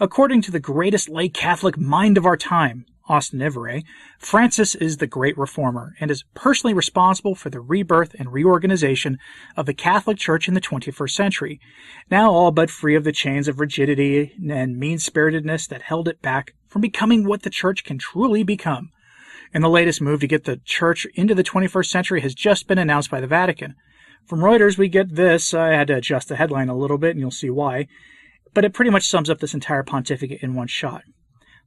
According to the greatest lay Catholic mind of our time, Austin Ivereigh, Francis is the great reformer and is personally responsible for the rebirth and reorganization of the Catholic Church in the 21st century, now all but free of the chains of rigidity and mean spiritedness that held it back from becoming what the Church can truly become. And the latest move to get the Church into the 21st century has just been announced by the Vatican. From Reuters, we get this. I had to adjust the headline a little bit, and you'll see why. But it pretty much sums up this entire pontificate in one shot.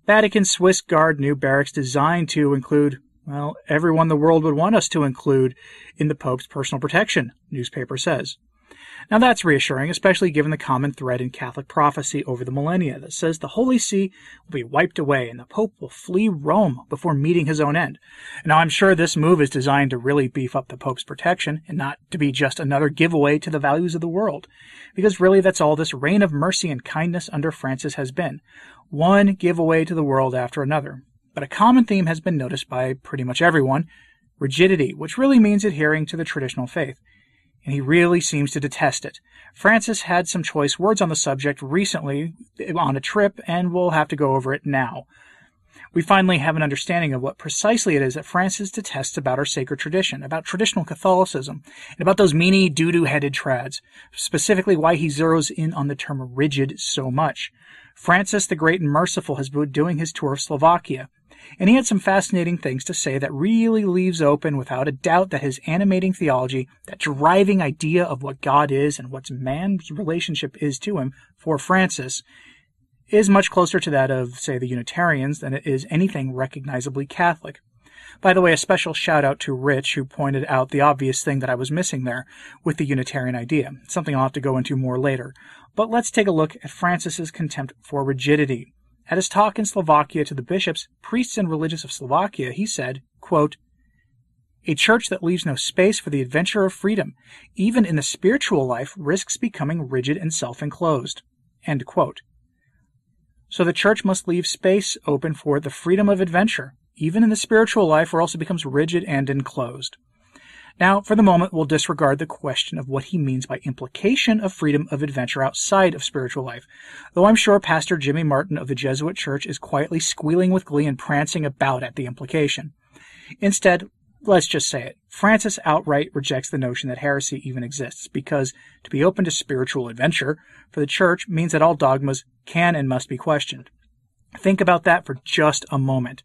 Vatican Swiss Guard new barracks designed to include, well, everyone the world would want us to include in the Pope's personal protection, newspaper says. Now that's reassuring, especially given the common thread in Catholic prophecy over the millennia that says the Holy See will be wiped away and the Pope will flee Rome before meeting his own end. Now I'm sure this move is designed to really beef up the Pope's protection and not to be just another giveaway to the values of the world. Because really that's all this reign of mercy and kindness under Francis has been. One giveaway to the world after another. But a common theme has been noticed by pretty much everyone rigidity, which really means adhering to the traditional faith and he really seems to detest it. Francis had some choice words on the subject recently on a trip, and we'll have to go over it now. We finally have an understanding of what precisely it is that Francis detests about our sacred tradition, about traditional Catholicism, and about those meany doo-doo headed trads, specifically why he zeroes in on the term rigid so much. Francis the Great and Merciful has been doing his tour of Slovakia, and he had some fascinating things to say that really leaves open without a doubt that his animating theology, that driving idea of what God is and what man's relationship is to him for Francis, is much closer to that of, say, the Unitarians than it is anything recognizably Catholic. By the way, a special shout out to Rich, who pointed out the obvious thing that I was missing there with the Unitarian idea, something I'll have to go into more later. But let's take a look at Francis's contempt for rigidity. At his talk in Slovakia to the bishops, priests, and religious of Slovakia, he said, quote, A church that leaves no space for the adventure of freedom, even in the spiritual life, risks becoming rigid and self enclosed. So the church must leave space open for the freedom of adventure, even in the spiritual life, or else it becomes rigid and enclosed. Now, for the moment, we'll disregard the question of what he means by implication of freedom of adventure outside of spiritual life, though I'm sure Pastor Jimmy Martin of the Jesuit Church is quietly squealing with glee and prancing about at the implication. Instead, let's just say it. Francis outright rejects the notion that heresy even exists, because to be open to spiritual adventure for the Church means that all dogmas can and must be questioned. Think about that for just a moment.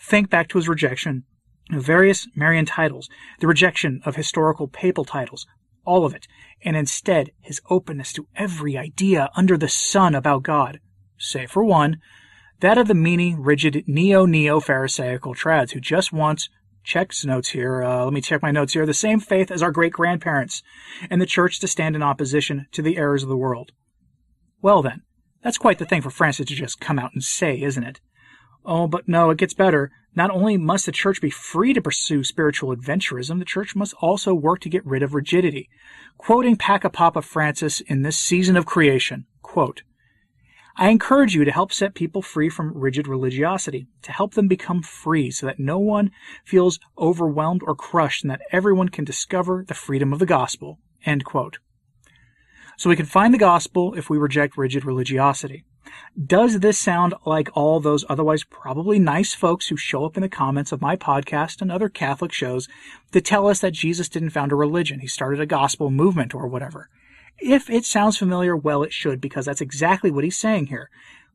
Think back to his rejection various Marian titles, the rejection of historical papal titles, all of it, and instead his openness to every idea under the sun about God, save for one, that of the meaning, rigid, neo-neo Pharisaical trads who just wants checks notes here. Uh, let me check my notes here. The same faith as our great grandparents, and the church to stand in opposition to the errors of the world. Well then, that's quite the thing for Francis to just come out and say, isn't it? Oh, but no, it gets better. Not only must the church be free to pursue spiritual adventurism, the church must also work to get rid of rigidity. Quoting Pacapapa Francis in this season of creation, quote, I encourage you to help set people free from rigid religiosity, to help them become free so that no one feels overwhelmed or crushed and that everyone can discover the freedom of the gospel. End quote. So we can find the gospel if we reject rigid religiosity. Does this sound like all those otherwise probably nice folks who show up in the comments of my podcast and other Catholic shows to tell us that Jesus didn't found a religion, he started a gospel movement or whatever? If it sounds familiar, well, it should, because that's exactly what he's saying here.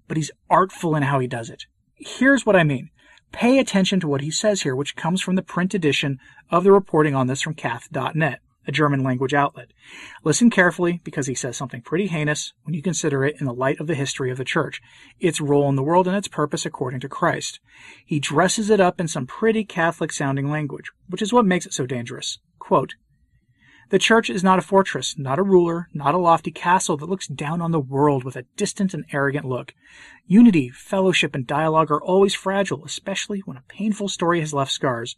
But he's artful in how he does it. Here's what I mean. Pay attention to what he says here, which comes from the print edition of the reporting on this from kath.net a German language outlet. Listen carefully because he says something pretty heinous when you consider it in the light of the history of the church, its role in the world, and its purpose according to Christ. He dresses it up in some pretty Catholic sounding language, which is what makes it so dangerous. Quote, the church is not a fortress, not a ruler, not a lofty castle that looks down on the world with a distant and arrogant look. Unity, fellowship, and dialogue are always fragile, especially when a painful story has left scars.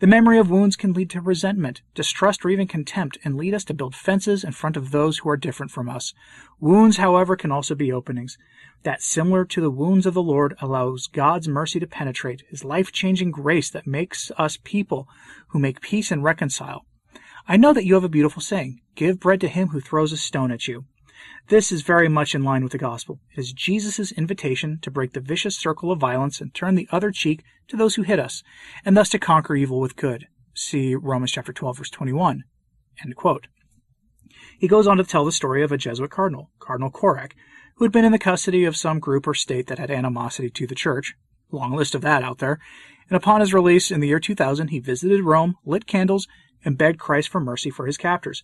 The memory of wounds can lead to resentment, distrust, or even contempt, and lead us to build fences in front of those who are different from us. Wounds, however, can also be openings. That, similar to the wounds of the Lord, allows God's mercy to penetrate, His life changing grace that makes us people who make peace and reconcile. I know that you have a beautiful saying give bread to him who throws a stone at you. This is very much in line with the gospel. It is Jesus' invitation to break the vicious circle of violence and turn the other cheek to those who hit us, and thus to conquer evil with good. See Romans chapter 12, verse 21. End quote. He goes on to tell the story of a Jesuit cardinal, Cardinal Korec, who had been in the custody of some group or state that had animosity to the church. Long list of that out there. And upon his release in the year 2000, he visited Rome, lit candles, and begged Christ for mercy for his captors.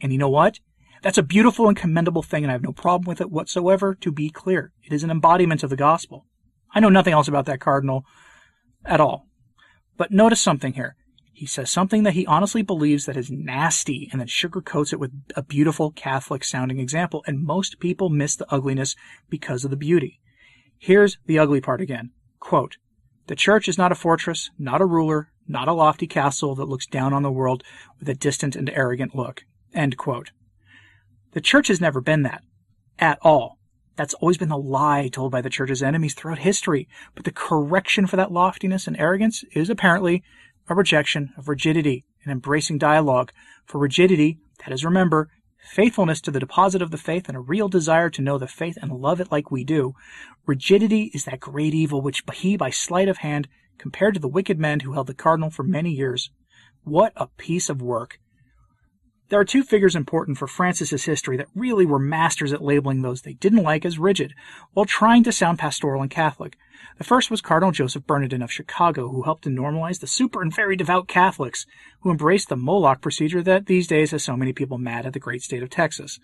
And you know what? That's a beautiful and commendable thing, and I have no problem with it whatsoever, to be clear. It is an embodiment of the gospel. I know nothing else about that cardinal at all. But notice something here. He says something that he honestly believes that is nasty and then sugarcoats it with a beautiful Catholic sounding example, and most people miss the ugliness because of the beauty. Here's the ugly part again. Quote, the church is not a fortress, not a ruler, not a lofty castle that looks down on the world with a distant and arrogant look. End quote. The church has never been that. At all. That's always been the lie told by the church's enemies throughout history. But the correction for that loftiness and arrogance is apparently a rejection of rigidity and embracing dialogue. For rigidity, that is, remember, faithfulness to the deposit of the faith and a real desire to know the faith and love it like we do. Rigidity is that great evil which he, by sleight of hand, compared to the wicked men who held the cardinal for many years. What a piece of work! There are two figures important for Francis's history that really were masters at labeling those they didn't like as rigid, while trying to sound pastoral and Catholic. The first was Cardinal Joseph Bernardin of Chicago, who helped to normalize the super and very devout Catholics, who embraced the Moloch procedure that these days has so many people mad at the great state of Texas.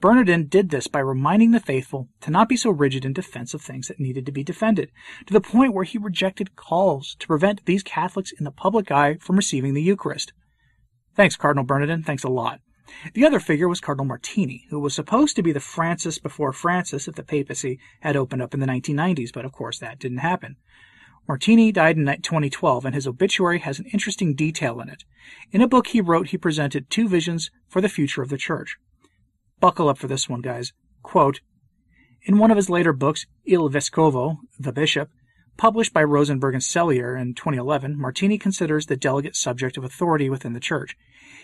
Bernardin did this by reminding the faithful to not be so rigid in defense of things that needed to be defended, to the point where he rejected calls to prevent these Catholics in the public eye from receiving the Eucharist. Thanks, Cardinal Bernardin. Thanks a lot. The other figure was Cardinal Martini, who was supposed to be the Francis before Francis if the papacy had opened up in the 1990s, but of course that didn't happen. Martini died in 2012, and his obituary has an interesting detail in it. In a book he wrote, he presented two visions for the future of the Church. Buckle up for this one, guys. Quote, in one of his later books, Il Vescovo, The Bishop, Published by Rosenberg and Sellier in 2011, Martini considers the delegate subject of authority within the Church.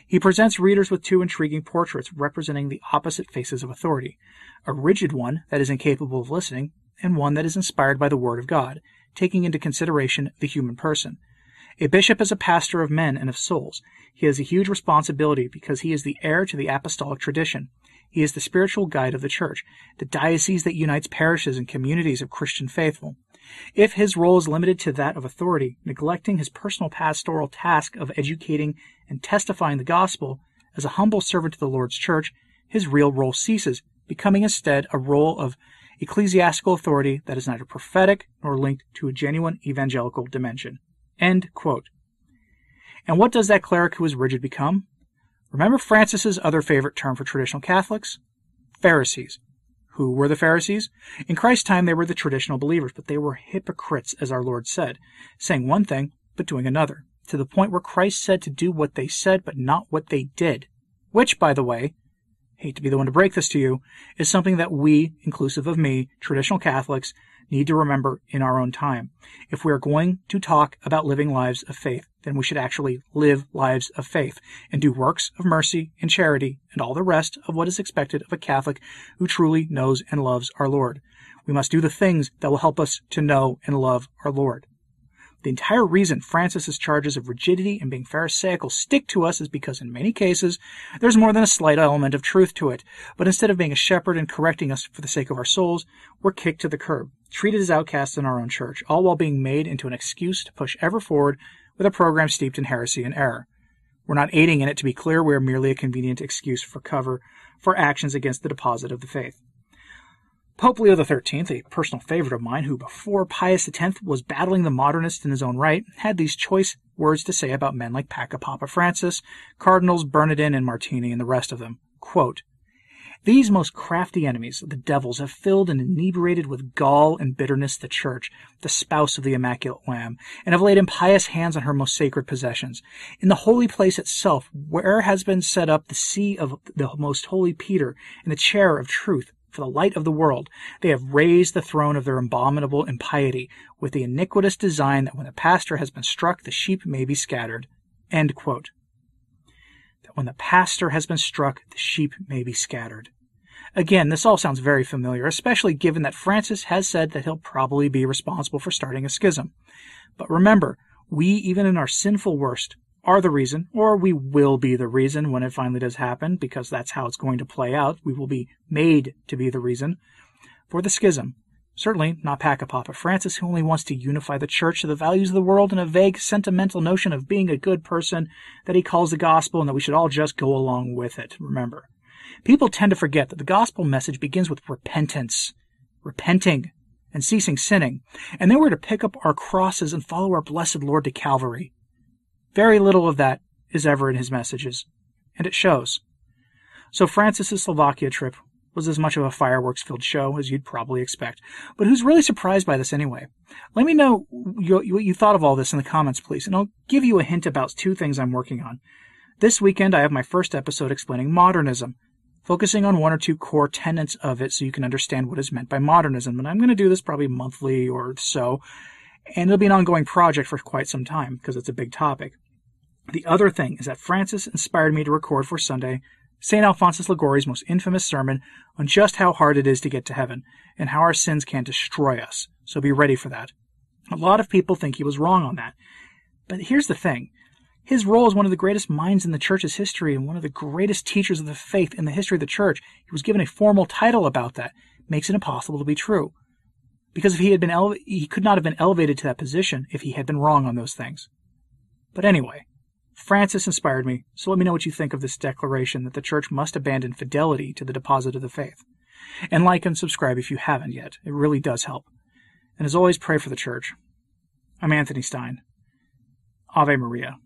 He presents readers with two intriguing portraits representing the opposite faces of authority a rigid one that is incapable of listening, and one that is inspired by the Word of God, taking into consideration the human person. A bishop is a pastor of men and of souls. He has a huge responsibility because he is the heir to the apostolic tradition. He is the spiritual guide of the church, the diocese that unites parishes and communities of Christian faithful. If his role is limited to that of authority, neglecting his personal pastoral task of educating and testifying the gospel as a humble servant to the Lord's church, his real role ceases, becoming instead a role of ecclesiastical authority that is neither prophetic nor linked to a genuine evangelical dimension. End quote. And what does that cleric who is rigid become? Remember Francis's other favorite term for traditional Catholics? Pharisees. Who were the Pharisees? In Christ's time, they were the traditional believers, but they were hypocrites, as our Lord said, saying one thing, but doing another, to the point where Christ said to do what they said, but not what they did. Which, by the way, hate to be the one to break this to you, is something that we, inclusive of me, traditional Catholics, need to remember in our own time. If we are going to talk about living lives of faith, then we should actually live lives of faith and do works of mercy and charity and all the rest of what is expected of a Catholic who truly knows and loves our Lord. We must do the things that will help us to know and love our Lord. The entire reason Francis's charges of rigidity and being pharisaical stick to us is because in many cases there's more than a slight element of truth to it. But instead of being a shepherd and correcting us for the sake of our souls, we're kicked to the curb, treated as outcasts in our own church, all while being made into an excuse to push ever forward with a program steeped in heresy and error. We're not aiding in it, to be clear, we are merely a convenient excuse for cover for actions against the deposit of the faith. Pope Leo XIII, a personal favorite of mine, who before Pius X was battling the modernists in his own right, had these choice words to say about men like Papa Francis, Cardinals Bernardin and Martini, and the rest of them. Quote, these most crafty enemies, the devils, have filled and inebriated with gall and bitterness the church, the spouse of the Immaculate Lamb, and have laid impious hands on her most sacred possessions. In the holy place itself, where has been set up the see of the most holy Peter and the chair of truth, for the light of the world. They have raised the throne of their abominable impiety with the iniquitous design that when the pastor has been struck, the sheep may be scattered. That when the pastor has been struck, the sheep may be scattered. Again, this all sounds very familiar, especially given that Francis has said that he'll probably be responsible for starting a schism. But remember, we, even in our sinful worst, are the reason, or we will be the reason when it finally does happen, because that's how it's going to play out. We will be made to be the reason for the schism. Certainly not Pacapapa Francis, who only wants to unify the church to the values of the world in a vague, sentimental notion of being a good person that he calls the gospel and that we should all just go along with it. Remember, people tend to forget that the gospel message begins with repentance, repenting and ceasing sinning, and then we're to pick up our crosses and follow our blessed Lord to Calvary. Very little of that is ever in his messages, and it shows. So Francis's Slovakia trip was as much of a fireworks filled show as you'd probably expect. But who's really surprised by this anyway? Let me know what you thought of all this in the comments, please, and I'll give you a hint about two things I'm working on. This weekend, I have my first episode explaining modernism, focusing on one or two core tenets of it so you can understand what is meant by modernism. And I'm going to do this probably monthly or so, and it'll be an ongoing project for quite some time because it's a big topic. The other thing is that Francis inspired me to record for Sunday St. Alphonsus Liguori's most infamous sermon on just how hard it is to get to heaven and how our sins can destroy us. So be ready for that. A lot of people think he was wrong on that. But here's the thing. His role as one of the greatest minds in the church's history and one of the greatest teachers of the faith in the history of the church, he was given a formal title about that, makes it impossible to be true. Because if he had been ele- he could not have been elevated to that position if he had been wrong on those things. But anyway, Francis inspired me, so let me know what you think of this declaration that the Church must abandon fidelity to the deposit of the faith. And like and subscribe if you haven't yet. It really does help. And as always, pray for the Church. I'm Anthony Stine. Ave Maria.